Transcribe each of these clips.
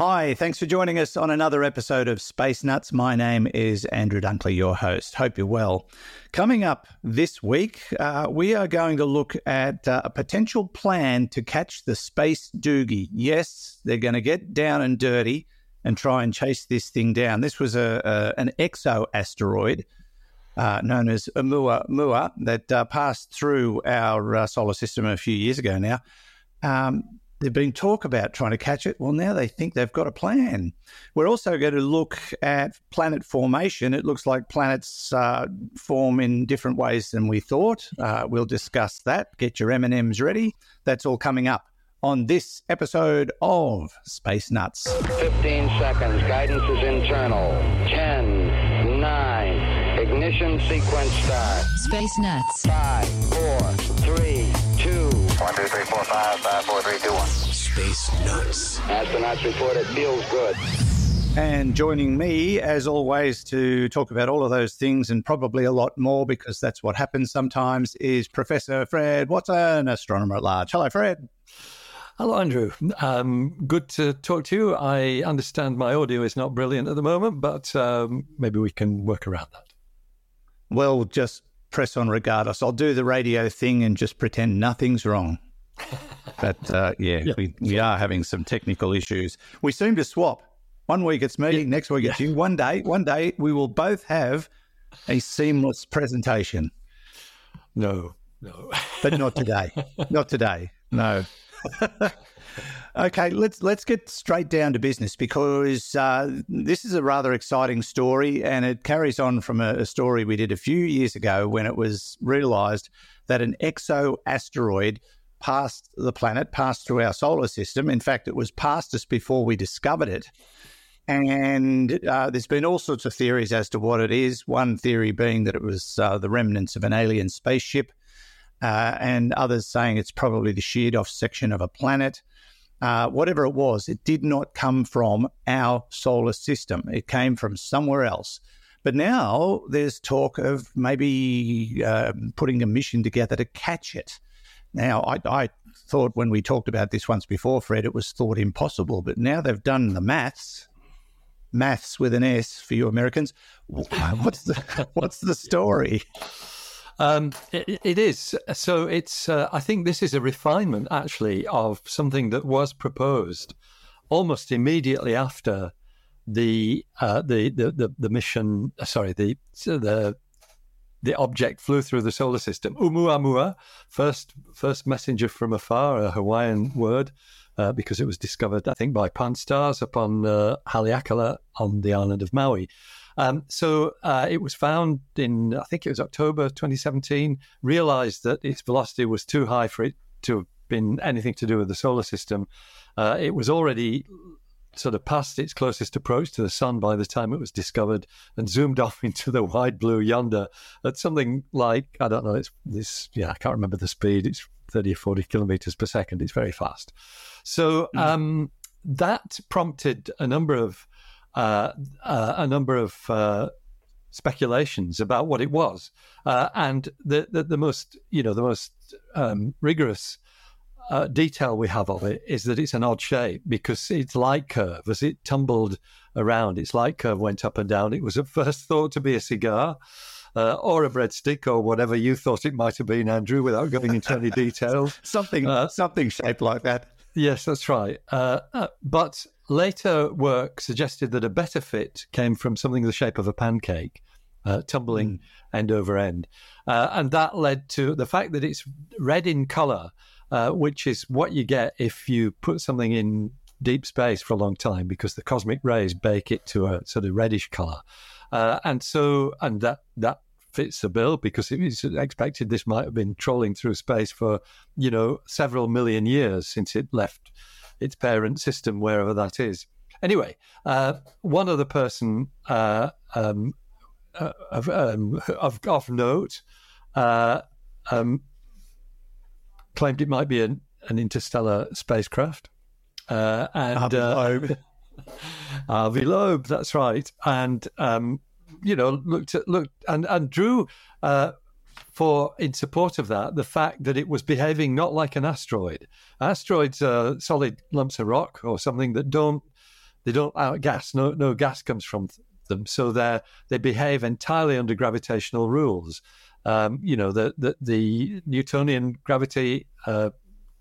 Hi, thanks for joining us on another episode of Space Nuts. My name is Andrew Dunkley, your host. Hope you're well. Coming up this week, uh, we are going to look at uh, a potential plan to catch the space doogie. Yes, they're going to get down and dirty and try and chase this thing down. This was a, a an exo asteroid uh, known as Oumuamua that uh, passed through our uh, solar system a few years ago now. Um, There've been talk about trying to catch it. Well, now they think they've got a plan. We're also going to look at planet formation. It looks like planets uh, form in different ways than we thought. Uh, we'll discuss that. Get your M and M's ready. That's all coming up on this episode of Space Nuts. 15 seconds. Guidance is internal. 10, 9, ignition sequence start. Space Nuts. 5, 4, 3, 2, One, two, three, four, five, five, four, three, two, one. Space Nuts. Astronauts report it feels good. And joining me, as always, to talk about all of those things and probably a lot more, because that's what happens sometimes, is Professor Fred Watson, astronomer at large. Hello, Fred. Hello, Andrew. Um, good to talk to you. I understand my audio is not brilliant at the moment, but um, maybe we can work around that. Well, just press on regardless. I'll do the radio thing and just pretend nothing's wrong. but uh, yeah, Yeah. we, we are having some technical issues. We seem to swap. One week it's me, next week it's you. One day, one day we will both have a seamless presentation, No, no. but not today. not today. No. okay, let's let's get straight down to business because uh, this is a rather exciting story, and it carries on from a, a story we did a few years ago when it was realised that an exo asteroid passed the planet, passed through our solar system. In fact, it was past us before we discovered it. And uh, there's been all sorts of theories as to what it is. One theory being that it was uh, the remnants of an alien spaceship, uh, and others saying it's probably the sheared off section of a planet. Uh, whatever it was, it did not come from our solar system. It came from somewhere else. But now there's talk of maybe uh, putting a mission together to catch it. Now, I, I thought when we talked about this once before, Fred, it was thought impossible. But now they've done the maths, maths with an S for you Americans. What's the what's the story? Um, it, it is. So it's. Uh, I think this is a refinement, actually, of something that was proposed almost immediately after the uh, the, the the the mission. uh, Sorry, the the the object flew through the solar system. Oumuamua, first first messenger from afar, a Hawaiian word, uh, because it was discovered, I think, by Pan-STARRS upon uh, Haleakala on the island of Maui. Um, so uh, it was found in, I think it was October 2017, realized that its velocity was too high for it to have been anything to do with the solar system. Uh, it was already sort of past its closest approach to the sun by the time it was discovered and zoomed off into the wide blue yonder at something like, I don't know, it's this, yeah, I can't remember the speed. It's 30 or 40 kilometers per second. It's very fast. So um, that prompted a number of uh, uh, a number of uh, speculations about what it was, uh, and the, the the most you know the most um, rigorous uh, detail we have of it is that it's an odd shape because its light curve, as it tumbled around, its light curve went up and down. It was at first thought to be a cigar. Uh, or a breadstick, or whatever you thought it might have been, Andrew, without going into any details. Something Uh, something shaped like that. Yes, that's right. Uh, uh, but later work suggested that a better fit came from something the shape of a pancake, uh, tumbling end over end. Uh, and that led to the fact that it's red in color, uh, which is what you get if you put something in deep space for a long time because the cosmic rays bake it to a sort of reddish color. Uh, and so, and that, that fits the bill because it was expected this might have been trolling through space for, you know, several million years since it left its parent system, wherever that is. Anyway, uh, one other person uh, um, uh, of, um, of, of note uh, um, claimed it might be an, an interstellar spacecraft. Uh, and Loeb. Loeb, that's right. And um, you know, looked at looked and and drew uh, for in support of that the fact that it was behaving not like an asteroid. Asteroids are solid lumps of rock or something that don't they don't outgas. No, no gas comes from them, so they they behave entirely under gravitational rules. Um, you know, the, the, the Newtonian gravity, uh,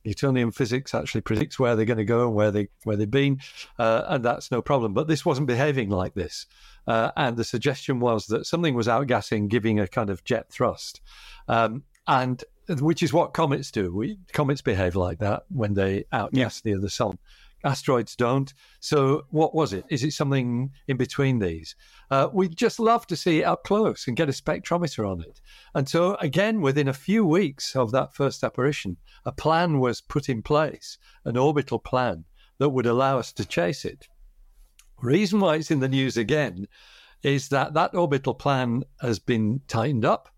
Newtonian physics actually predicts where they're going to go and where they where they've been, uh, and that's no problem. But this wasn't behaving like this, uh, and the suggestion was that something was outgassing, giving a kind of jet thrust, um, and which is what comets do. We, comets behave like that when they outgas yeah. near the sun asteroids don't. So, what was it? Is it something in between these? Uh, we'd just love to see it up close and get a spectrometer on it. And so, again, within a few weeks of that first apparition, a plan was put in place, an orbital plan that would allow us to chase it. Reason why it's in the news again is that that orbital plan has been tightened up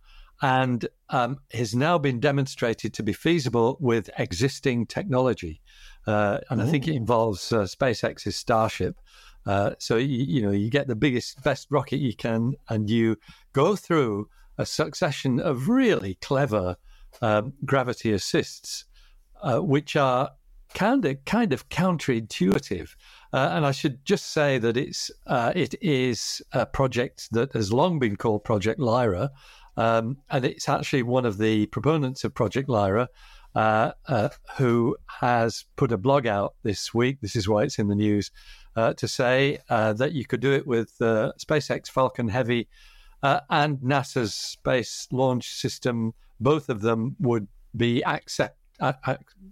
and um, has now been demonstrated to be feasible with existing technology. Uh, and I think it involves uh, SpaceX's Starship. Uh, so you, you, know you get the biggest, best rocket you can, and you go through a succession of really clever um, gravity assists, uh, which are kind of kind of counterintuitive. Uh, and I should just say that it's uh, it is a project that has long been called Project Lyra, um, and it's actually one of the proponents of Project Lyra uh, uh, who has put a blog out this week. This is why it's in the news uh, to say uh, that you could do it with uh, SpaceX Falcon Heavy uh, and NASA's Space Launch System. Both of them would be accept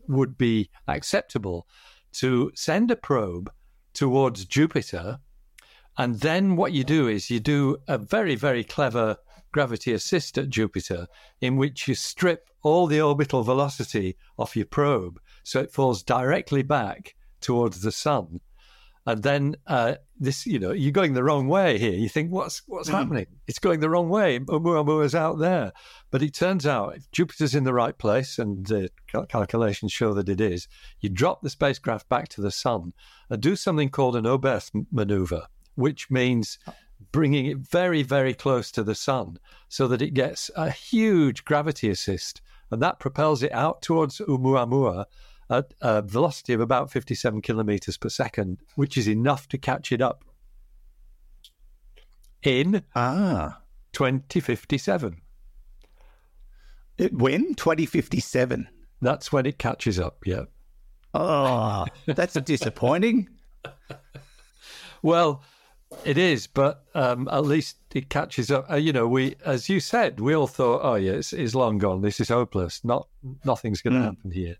would be acceptable to send a probe towards Jupiter. And then what you do is you do a very, very clever gravity assist at Jupiter, in which you strip all the orbital velocity off your probe so it falls directly back towards the sun. And then uh, this, you know, you're going the wrong way here. You think, what's what's mm. happening? It's going the wrong way. Oumuamua's out there, but it turns out if Jupiter's in the right place, and the calculations show that it is. You drop the spacecraft back to the sun and do something called an Oberth maneuver, which means bringing it very, very close to the sun so that it gets a huge gravity assist. And that propels it out towards Oumuamua at a velocity of about 57 kilometers per second, which is enough to catch it up in ah 2057. It, when? 2057. That's when it catches up, yeah. Oh, that's disappointing. well, it is, but um, at least it catches up. Uh, you know, we, as you said, we all thought, "Oh, yeah, it's, it's long gone. This is hopeless. Not nothing's going to mm. happen here."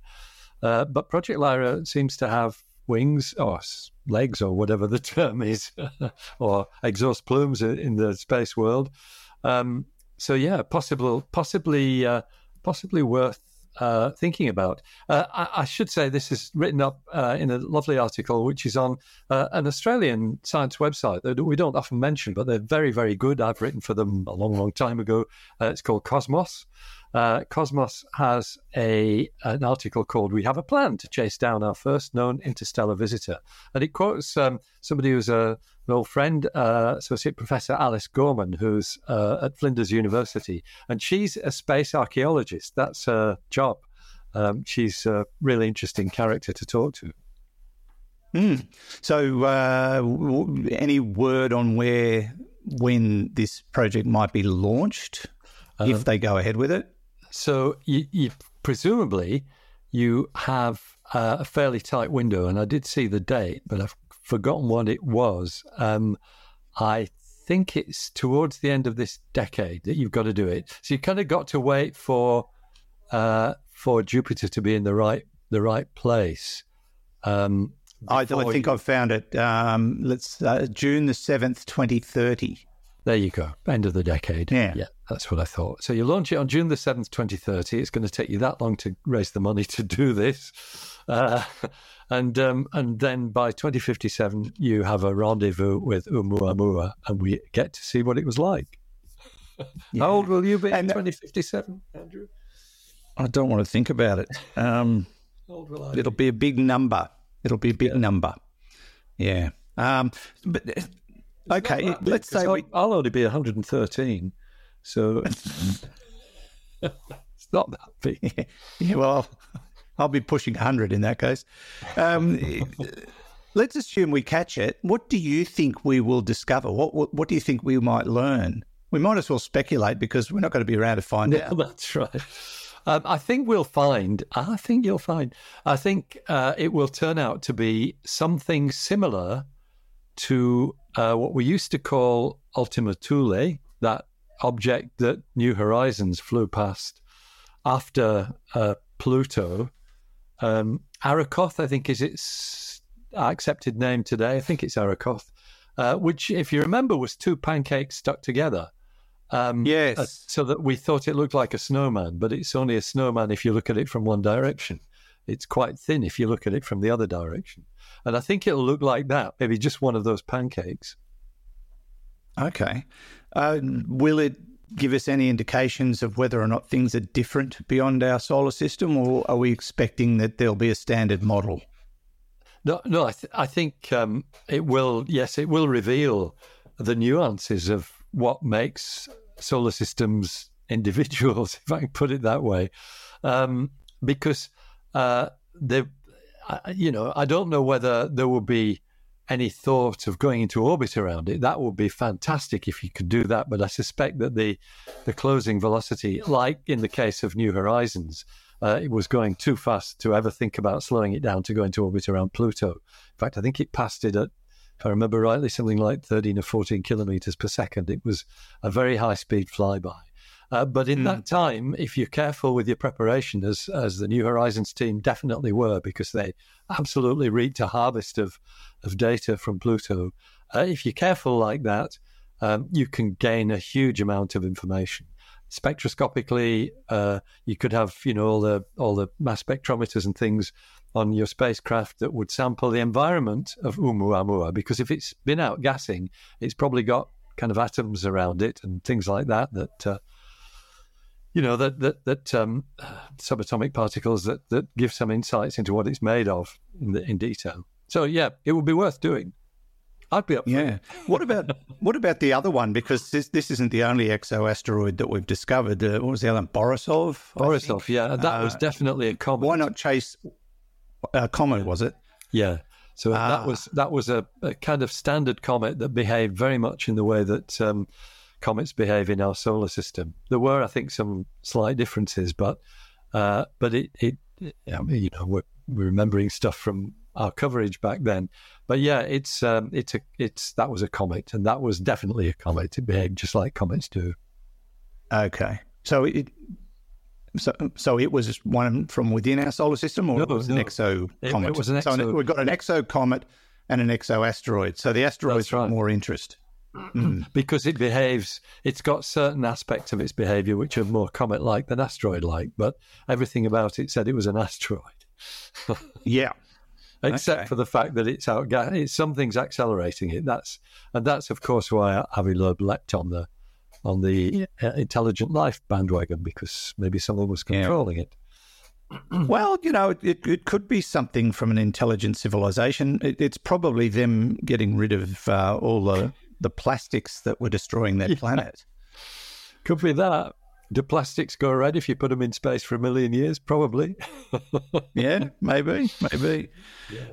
Uh, but Project Lyra seems to have wings or legs or whatever the term is, or exhaust plumes in the space world. Um, so yeah, possible, possibly, uh, possibly worth uh, thinking about. Uh, I, I, should say this is written up uh, in a lovely article, which is on uh, an Australian science website that we don't often mention, but they're very, very good. I've written for them a long, long time ago. Uh, it's called Cosmos. Uh, Cosmos has a an article called "We Have a Plan to Chase Down Our First Known Interstellar Visitor," and it quotes um, somebody who's a, an old friend, uh, Associate Professor Alice Gorman, who's uh, at Flinders University, and she's a space archaeologist. That's her job. Um, she's a really interesting character to talk to. Mm. So, uh, any word on where, when this project might be launched, if um, they go ahead with it? So you, you presumably you have uh, a fairly tight window, and I did see the date, but I've forgotten what it was. Um, I think it's towards the end of this decade that you've got to do it. So you kind of got to wait for uh, for Jupiter to be in the right the right place. Um, I, I, think you... I've found it. Um, let's uh, June the seventh, twenty thirty. There you go. End of the decade. Yeah. Yeah, that's what I thought. So you launch it on June the 7th, 2030. It's going to take you that long to raise the money to do this. Uh, and um, and then by 2057, you have a rendezvous with Oumuamua and we get to see what it was like. Yeah. How old will you be in 2057, Andrew? I don't want to think about it. Um, it'll be? be? a big number. It'll be a big yeah. number. Yeah. Um, but Okay, let's say we... I'll only be 113, so it's not that big. Yeah, well, I'll, I'll, be pushing 100 in that case. Um, let's assume we catch it. What do you think we will discover? What, what what do you think we might learn? We might as well speculate because we're not going to be around to find Yeah, out. that's right. Um, I think we'll find. I think you'll find. I think uh, it will turn out to be something similar to uh, what we used to call Ultima Thule, that object that New Horizons flew past after uh, Pluto. Um, Arrokoth, I think, is its accepted name today. I think it's Arrokoth, uh, which, if you remember, was two pancakes stuck together. Um, Yes. uh, so that we thought it looked like a snowman, but it's only a snowman if you look at it from one direction. It's quite thin if you look at it from the other direction. And I think it'll look like that, maybe just one of those pancakes. Okay. Uh, will it give us any indications of whether or not things are different beyond our solar system, or are we expecting that there'll be a standard model? No, no, I, th- I think um, it will. Yes, it will reveal the nuances of what makes solar systems individuals, if I can put it that way, um, because uh, you know, I don't know whether there will be any thought of going into orbit around it. That would be fantastic if you could do that, but I suspect that the the closing velocity, like in the case of New Horizons, uh, it was going too fast to ever think about slowing it down to go into orbit around Pluto. In fact, I think it passed it at, if I remember rightly, something like 13 or 14 kilometers per second. It was a very high speed flyby. Uh, but in that time, if you're careful with your preparation, as as the New Horizons team definitely were, because they absolutely reaped a harvest of of data from Pluto. Uh, if you're careful like that, um, you can gain a huge amount of information. Spectroscopically, uh, you could have you know all the all the mass spectrometers and things on your spacecraft that would sample the environment of Oumuamua, because if it's been out gassing, it's probably got kind of atoms around it and things like that that uh, you know that that that um, subatomic particles that that give some insights into what it's made of in, the, in detail. So yeah, it would be worth doing. I'd be up. For Yeah. it. What about what about the other one? Because this this isn't the only exo asteroid that we've discovered. Uh, what was the other one? Borisov. Borisov. Yeah, that was Uh, definitely a comet. Why not chase a comet? Was it? Yeah. So Ah. that was that was a, a kind of standard comet that behaved very much in the way that um, comets behave in our solar system. There were, I think, some slight differences, but uh, but it, it I mean, you know we're, we're remembering stuff from our coverage back then. But yeah, it's um, it's a it's that was a comet, and that was definitely a comet. It behaved just like comets do. Okay. So it. So, so it was one from within our solar system, or No, it was an exo comet? it was an So exo- we've got an exo comet and an exo asteroid. So the asteroids right. more interest. because it behaves it's got certain aspects of its behavior which are more comet like than asteroid like but everything about it said it was an asteroid Yeah. except Okay. for the fact that it's out it's something's accelerating it that's and that's of course why Avi Loeb leapt on the on the uh, intelligent life bandwagon because maybe someone was Yeah. controlling it Well, you know, it, it, it could be something from an intelligent civilization. It, it's probably them getting rid of uh, all the, the plastics that were destroying their planet. could be that do plastics go red if you put them in space for a million years probably Yeah, maybe, maybe.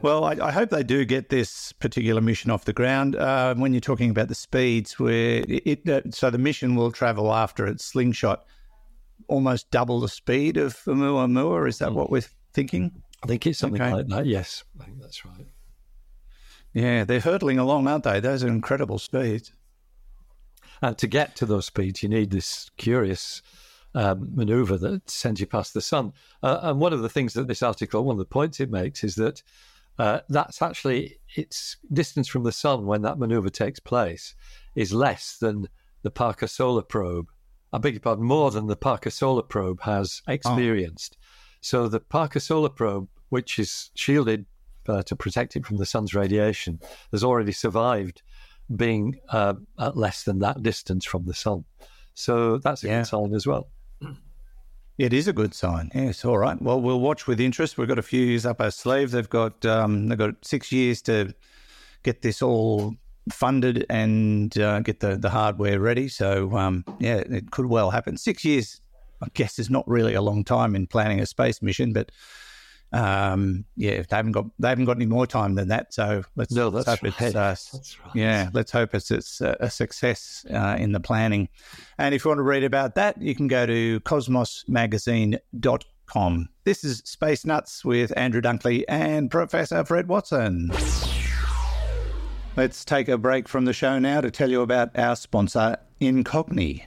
Well, I, I hope they do get this particular mission off the ground. Uh, when you're talking about the speeds, where it, it uh, so the mission will travel after its slingshot almost double the speed of Oumuamua. Is that what we're thinking? I think it's something Okay. like that yes I think that's right Yeah, they're hurtling along, aren't they? Those are incredible speeds. And to get to those speeds, you need this curious um, maneuver that sends you past the sun. Uh, and one of the things that this article, one of the points it makes, is that uh, that's actually its distance from the sun when that maneuver takes place is less than the Parker Solar Probe. I beg your pardon, more than the Parker Solar Probe has experienced. So the Parker Solar Probe, which is shielded uh, to protect it from the sun's radiation, has already survived being uh, at less than that distance from the sun. So that's a Yeah. good sign as well. It is a good sign. Yes. All right. Well, we'll watch with interest. We've got a few years up our sleeve. They've got um, they've got six years to get this all funded and uh, get the, the hardware ready. So um, yeah, it could well happen. Six years, I guess, is not really a long time in planning a space mission, but Um, yeah, they haven't got they haven't got any more time than that. So let's, No, let's hope it's uh, right. yeah, let's hope it's, it's a, a success uh, in the planning. And if you want to read about that, you can go to cosmosmagazine.com. This is Space Nuts with Andrew Dunkley and Professor Fred Watson. Let's take a break from the show now to tell you about our sponsor, Incogni.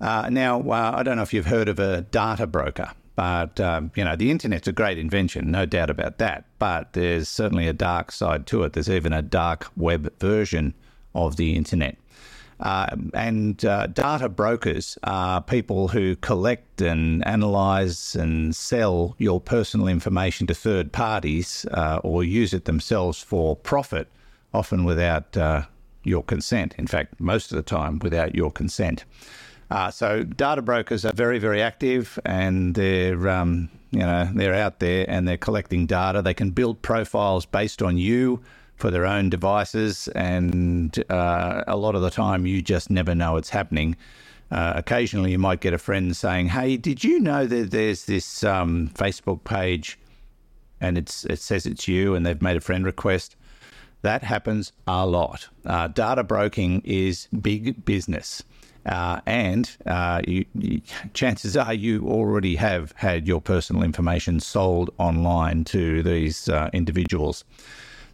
Uh, now, uh, I don't know if you've heard of a data broker, but um, you know the internet's a great invention, no doubt about that. But there's certainly a dark side to it. There's even a dark web version of the internet. Uh, and uh, data brokers are people who collect and analyze and sell your personal information to third parties uh, or use it themselves for profit, often without uh, your consent. In fact, most of the time without your consent. Uh, so data brokers are very, very active, and they're um, you know they're out there and they're collecting data. They can build profiles based on you for their own devices, and uh, a lot of the time you just never know it's happening. Uh, occasionally, you might get a friend saying, "Hey, did you know that there's this um, Facebook page, and it's it says it's you, and they've made a friend request." That happens a lot. Uh, data broking is big business. Uh, and uh, you, you, chances are you already have had your personal information sold online to these uh, individuals.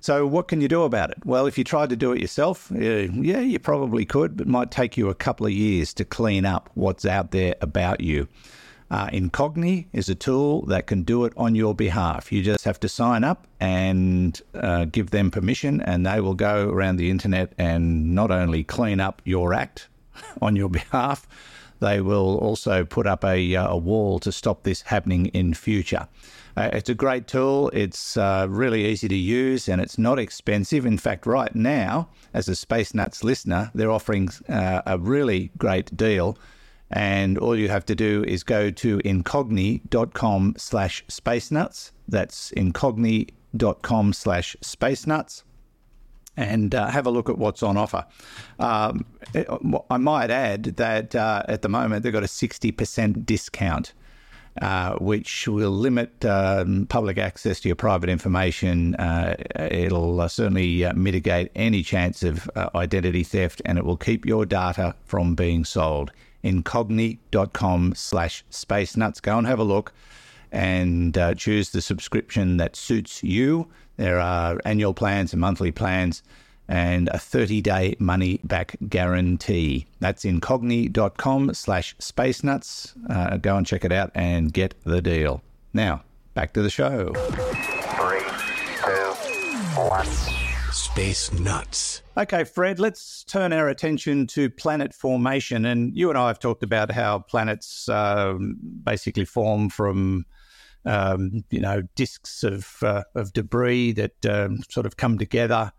So, what can you do about it? Well, if you tried to do it yourself, uh, yeah, you probably could, but it might take you a couple of years to clean up what's out there about you. Uh, Incogni is a tool that can do it on your behalf. You just have to sign up and uh, give them permission, and they will go around the internet and not only clean up your act on your behalf, they will also put up a, uh, a wall to stop this happening in future. Uh, it's a great tool. It's uh, really easy to use and it's not expensive. In fact, right now, as a Space Nuts listener, they're offering uh, a really great deal. And all you have to do is go to incogni.com slash space nuts. That's incogni.com slash space nuts and uh, have a look at what's on offer. Um, I might add that uh, at the moment they've got a 60% discount. Uh, which will limit um, public access to your private information. Uh, it'll uh, certainly uh, mitigate any chance of uh, identity theft, and it will keep your data from being sold. Incogni.com slash space nuts. Go and have a look and uh, choose the subscription that suits you. There are annual plans and monthly plans and a 30 day money back guarantee. That's incogni.com slash space nuts. Uh, go and check it out and get the deal. Now, back to the show. Three, two, one. Space Nuts. Okay, Fred, let's turn our attention to planet formation. And you and I have talked about how planets um, basically form from. Um, you know, disks of uh, of debris that um, sort of come together,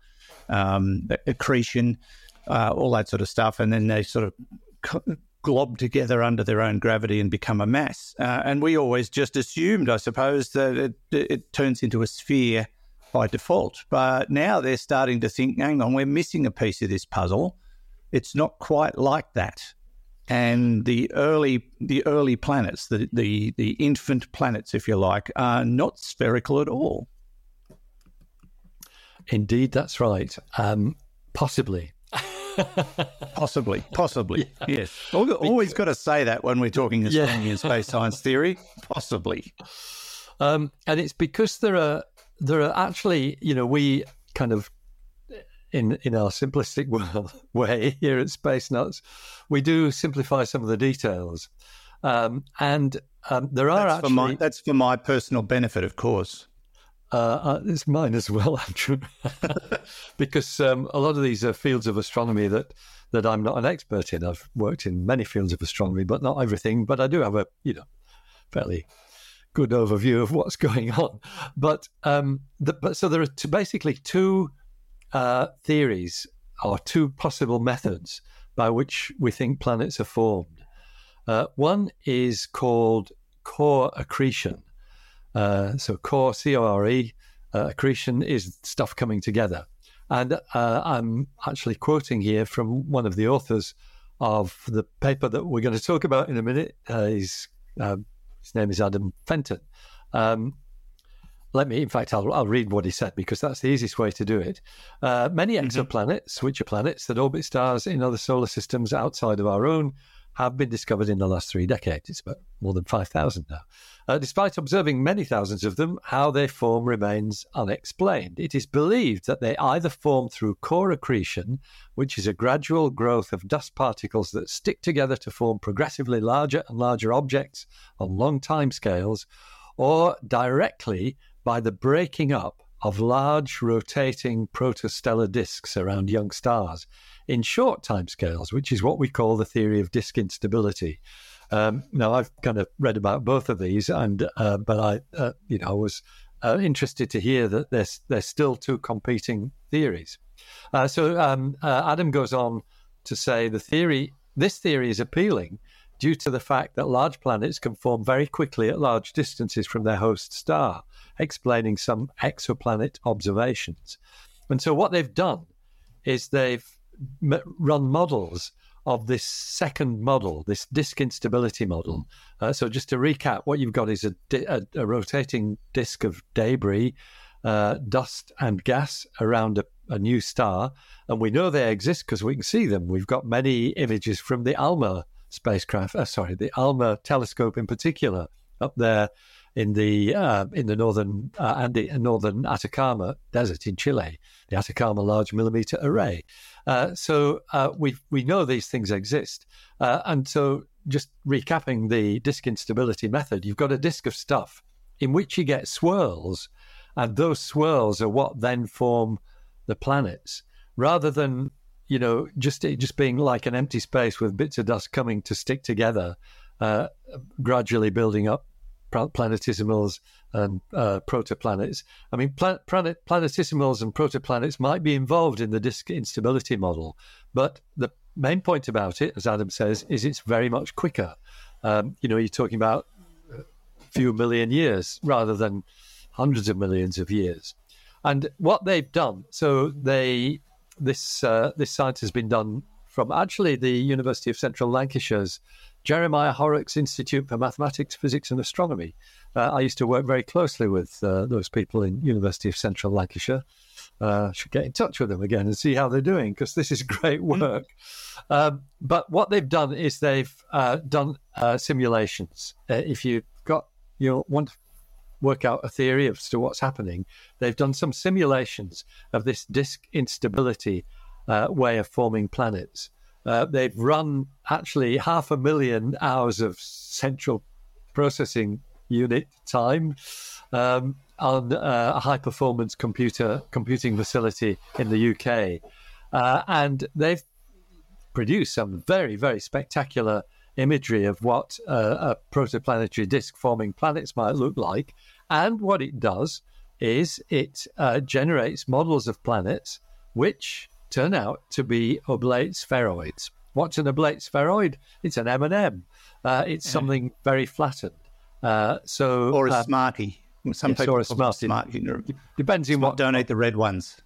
um, accretion, uh, all that sort of stuff, and then they sort of glob together under their own gravity and become a mass. Uh, and we always just assumed, I suppose, that it, it turns into a sphere by default. But now they're starting to think, hang on, we're missing a piece of this puzzle. It's not quite like that. And the early the early planets, the, the, the infant planets, if you like, are not spherical at all. Indeed, that's right. Um, possibly. Possibly, possibly, yes. Always got to say that when we're talking Yeah. astronomy and space science theory. Possibly. Um, and it's because there are there are actually, you know, we kind of in in our simplistic world, way here at Space Nuts, we do simplify some of the details, um, and um, there are That's actually for my that's for my personal benefit, of course. uh, uh, it's mine as well, Andrew, because um, a lot of these are fields of astronomy that that I'm not an expert in. I've worked in many fields of astronomy, but not everything. But I do have a you know fairly good overview of what's going on. But um, the, but so there are two, basically two uh, theories or two possible methods by which we think planets are formed. Uh, one is called core accretion. Uh, so core, C O R E, uh, accretion is stuff coming together. And uh, I'm actually quoting here from one of the authors of the paper that we're going to talk about in a minute. He's, uh, his name is Adam Fenton. Um, let me, in fact, I'll, I'll read what he said because that's the easiest way to do it. Uh, many exoplanets, which are planets that orbit stars in other solar systems outside of our own, have been discovered in the last three decades. It's about more than 5,000 now. Uh, despite observing many thousands of them, how they form remains unexplained. It is believed that they either form through core accretion, which is a gradual growth of dust particles that stick together to form progressively larger and larger objects on long time scales, or directly by the breaking up of large rotating protostellar disks around young stars in short timescales, which is what we call the theory of disk instability. Um, now, I've kind of read about both of these, and uh, but I, uh, you know, was uh, interested to hear that there's there's still two competing theories. Uh, so um, uh, Adam goes on to say the theory, this theory is appealing due to the fact that large planets can form very quickly at large distances from their host star, explaining some exoplanet observations. And so, what they've done is they've run models of this second model, this disk instability model. Uh, so, just to recap, what you've got is a, di- a, a rotating disk of debris, uh, dust, and gas around a, a, new star. And we know they exist because we can see them. We've got many images from the ALMA spacecraft, uh, sorry, the ALMA telescope in particular, up there in the uh, in the northern uh, Andy, northern Atacama Desert in Chile, the Atacama Large Millimeter Array. Uh, so uh, we we know these things exist, uh, and so just recapping the disk instability method, you've got a disk of stuff in which you get swirls, and those swirls are what then form the planets, rather than you know just just being like an empty space with bits of dust coming to stick together, uh, gradually building up planetesimals and uh, protoplanets. I mean, planet, planetesimals and protoplanets might be involved in the disk instability model, but the main point about it, as Adam says, is it's very much quicker. Um, you know, you're talking about a few million years rather than hundreds of millions of years. And what they've done, so they this uh, this science has been done from actually the University of Central Lancashire's Jeremiah Horrocks Institute for Mathematics, Physics and Astronomy. Uh, I used to work very closely with uh, those people in University of Central Lancashire. Uh, should get in touch with them again and see how they're doing because this is great mm. work. Um, but what they've done is they've uh, done uh, simulations. Uh, if you've got you want to work out a theory as to what's happening, they've done some simulations of this disk instability way of forming planets. Uh, they've run actually half a million hours of central processing unit time um, on uh, a high performance computer computing facility in the UK. Uh, and they've produced some very, very spectacular imagery of what uh, a protoplanetary disk forming planets might look like. And what it does is it uh, generates models of planets which turn out to be oblate spheroids. What's an oblate spheroid? It's an M&M. Uh, it's yeah. something very flattened. Uh, so or a um, smartie. Some yes, people or a smartie. smartie. Depends on what. Donate the red ones.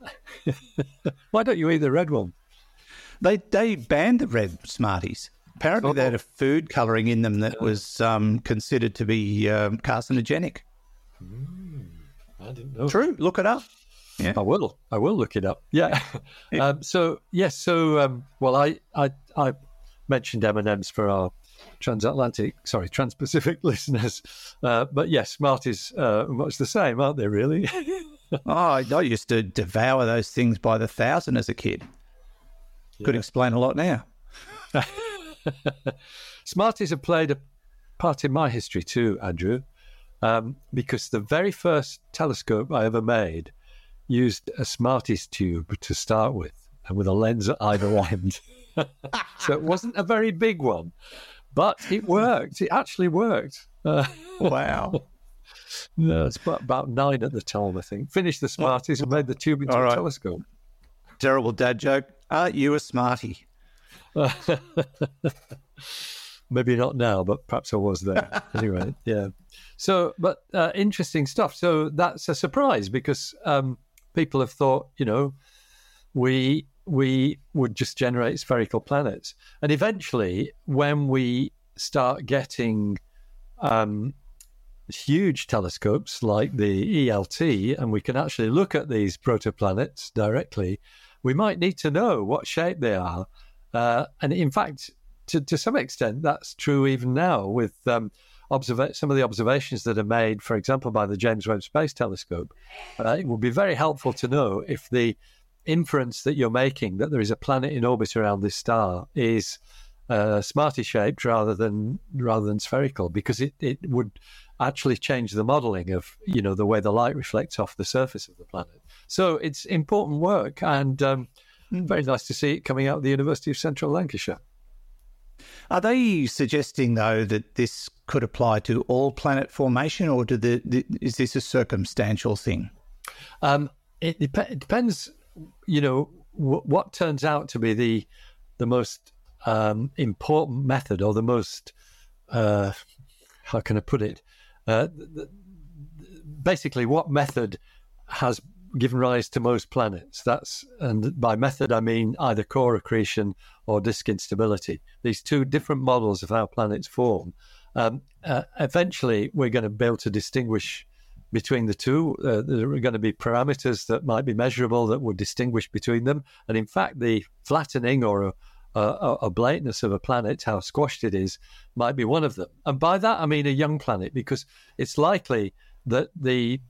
Why don't you eat the red one? They they banned the red Smarties. Apparently, they had a food colouring in them that was um, considered to be um, carcinogenic. Mm, I didn't know. True. Look it up. Yeah. I will. I will look it up. Yeah. um, so yes. So um, well, I, I I mentioned M and M's for our transatlantic, sorry, trans-Pacific listeners, uh, but yes, Smarties uh, much the same, aren't they? Really? oh, I used to devour those things by the thousand as a kid. Yeah. Could explain a lot now. Smarties have played a part in my history too, Andrew, um, because the very first telescope I ever made used a Smarties tube to start with, and with a lens at either end. so it wasn't a very big one, but it worked. It actually worked. Uh, wow. no, it's about nine at the time, I think. Finished the Smarties and made the tube into a telescope. Terrible dad joke. Aren't you a Smartie? Maybe not now, but perhaps I was there. anyway, yeah. So, but uh, interesting stuff. So that's a surprise because um, people have thought, you know, we we would just generate spherical planets, and eventually, when we start getting um, huge telescopes like the ELT, and we can actually look at these protoplanets directly, we might need to know what shape they are. Uh, and in fact, to, to some extent, that's true even now with um, observa- some of the observations that are made, for example, by the James Webb Space Telescope. Uh, it would be very helpful to know if the inference that you're making that there is a planet in orbit around this star is uh, smarty shaped rather than rather than spherical, because it, it would actually change the modeling of you know the way the light reflects off the surface of the planet. So it's important work, and um, very nice to see it coming out of the University of Central Lancashire. Are they suggesting though that this could apply to all planet formation, or do the, the is this a circumstantial thing? Um, it, dep- it, depends. You know w- what turns out to be the the most um, important method, or the most uh, how can I put it? Uh, basically, what method has given rise to most planets. That's and by method I mean either core accretion or disk instability. These two different models of how planets form. Um, uh, eventually, we're going to be able to distinguish between the two. Uh, there are going to be parameters that might be measurable that would distinguish between them. And in fact, the flattening or a, blatantness of a planet, how squashed it is, might be one of them. And by that, I mean a young planet, because it's likely that the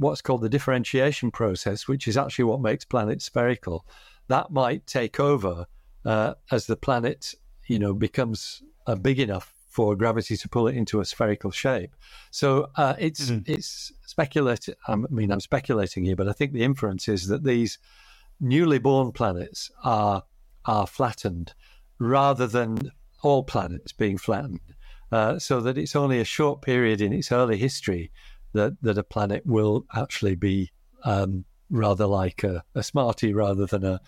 what's called the differentiation process, which is actually what makes planets spherical, that might take over uh, as the planet, you know, becomes uh, big enough for gravity to pull it into a spherical shape. So uh, it's mm-hmm. it's speculative. I mean, I'm speculating here, but I think the inference is that these newly born planets are are flattened rather than all planets being flattened. Uh, so that it's only a short period in its early history that that a planet will actually be um, rather like a, a, smarty rather than a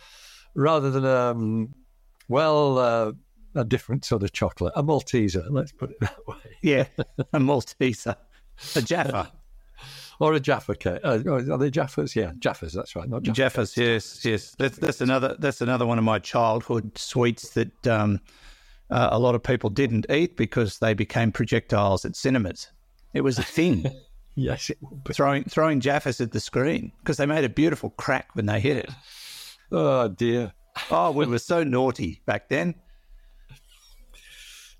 rather than a um, well uh, a different sort of chocolate, a Malteser. Let's put it that way. Yeah, a Malteser, a Jaffa. or a Jaffa cake. Uh, are they Jaffas? Yeah, Jaffas. That's right. Not Jaffa Jaffas. Yes, yes. That's, that's another. That's another one of my childhood sweets that um, uh, a lot of people didn't eat because they became projectiles at cinemas. It was a thing. Yes, throwing throwing Jaffas at the screen because they made a beautiful crack when they hit it. Oh dear! Oh, we were so naughty back then.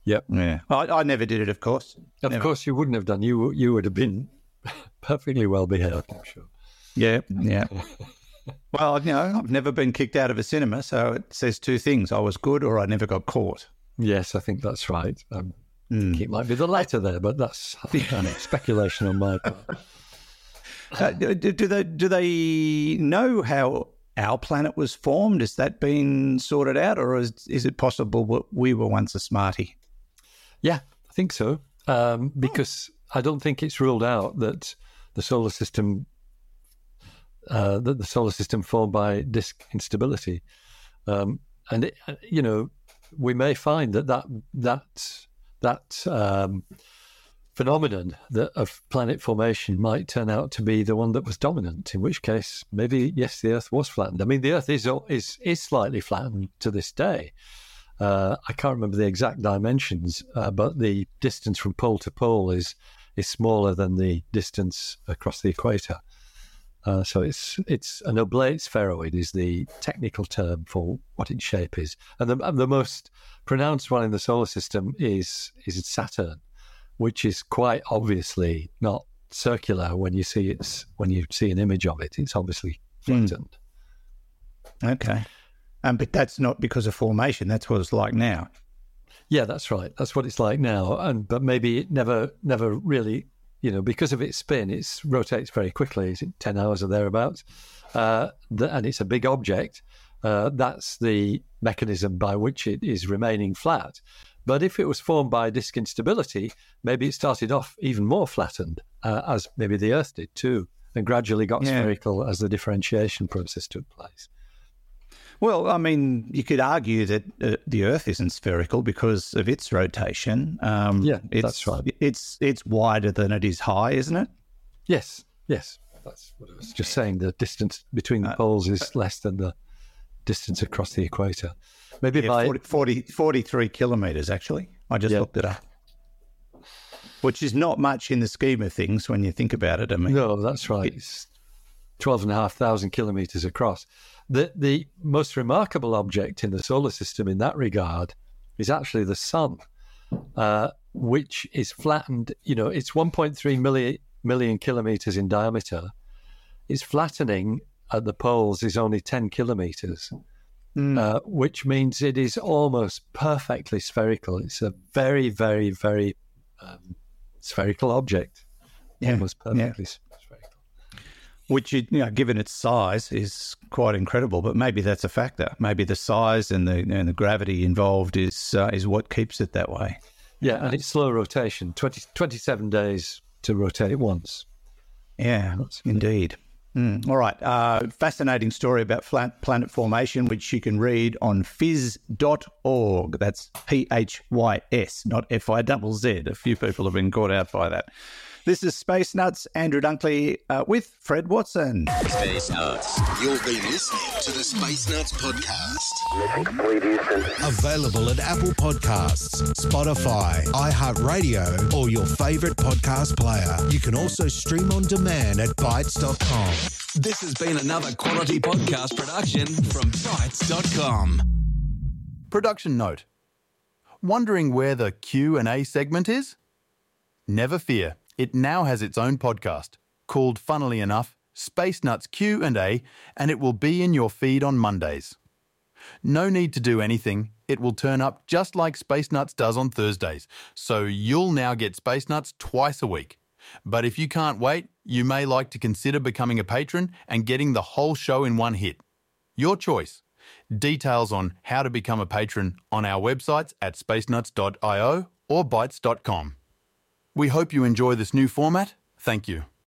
Yep. Yeah. I, I never did it, of course. Of never. course, you wouldn't have done. You you would have been perfectly well behaved. I'm sure. Yeah. Yeah. well, you know, I've never been kicked out of a cinema, so it says two things: I was good, or I never got caught. Yes, I think that's right. Um, Mm. It might be the latter there, but that's speculation on my part. Uh, do, do they do they know how our planet was formed? Has that been sorted out, or is is it possible that we were once a smarty? Yeah, I think so. Um, because I don't think it's ruled out that the solar system uh, that the solar system formed by disk instability, um, and it, you know we may find that that that that um, phenomenon that of planet formation might turn out to be the one that was dominant. In which case, maybe yes, the Earth was flattened. I mean, the Earth is is is slightly flattened to this day. Uh, I can't remember the exact dimensions, uh, but the distance from pole to pole is is smaller than the distance across the equator. Uh, so it's it's an oblate spheroid is the technical term for what its shape is, and the, the most pronounced one in the solar system is is Saturn, which is quite obviously not circular when you see it's when you see an image of it. It's obviously hmm. flattened. Mm. Okay, um, but that's not because of formation. That's what it's like now. Yeah, that's right. That's what it's like now, and but maybe it never never really you know, because of its spin, it rotates very quickly. Is it ten hours or thereabouts? Uh, and it's a big object. Uh, that's the mechanism by which it is remaining flat. But if it was formed by disk instability, maybe it started off even more flattened, uh, as maybe the Earth did too, and gradually got yeah. spherical as the differentiation process took place. Well, I mean, you could argue that uh, the Earth isn't spherical because of its rotation. Um, yeah, it's, that's right. It's it's wider than it is high, isn't it? Yes, yes. That's what I was just saying. The distance between the uh, poles is less than the distance across the equator. Maybe yeah, by 40, 40, 43 kilometres, actually. I just looked it up. which is not much in the scheme of things when you think about it. I mean, No, that's right. It's 12,500 kilometers across. The, the most remarkable object in the solar system in that regard is actually the sun, uh, which is flattened. You know, it's 1.3 million, million kilometers in diameter. Its flattening at the poles is only 10 kilometers, uh, which means it is almost perfectly spherical. It's a very, very, very um, spherical object. Yeah, Almost perfectly spherical. Which you know, given its size, is quite incredible. But maybe that's a factor. Maybe the size and the and the gravity involved is uh, is what keeps it that way. Yeah, and it's slow rotation 20, 27 days to rotate once. Yeah, indeed. Mm. All right. Uh, fascinating story about flat planet formation, which you can read on phys.org. That's P H Y S, not F I double Z. A few people have been caught out by that. This is Space Nuts, Andrew Dunkley uh, with Fred Watson. Space Nuts. You've been listening to the Space Nuts podcast. Mission complete, Available at Apple Podcasts, Spotify, iHeartRadio, or your favorite podcast player. You can also stream on demand at Bitesz.com. This has been another quality podcast production from Bitesz.com. Production note. Wondering where the Q&A segment is? Never fear. It now has its own podcast called funnily enough Space Nuts Q&A and it will be in your feed on Mondays. No need to do anything. It will turn up just like Space Nuts does on Thursdays. So you'll now get Space Nuts twice a week. But if you can't wait, you may like to consider becoming a patron and getting the whole show in one hit. Your choice. Details on how to become a patron on our websites at spacenuts.io or bitesz.com. We hope you enjoy this new format. Thank you.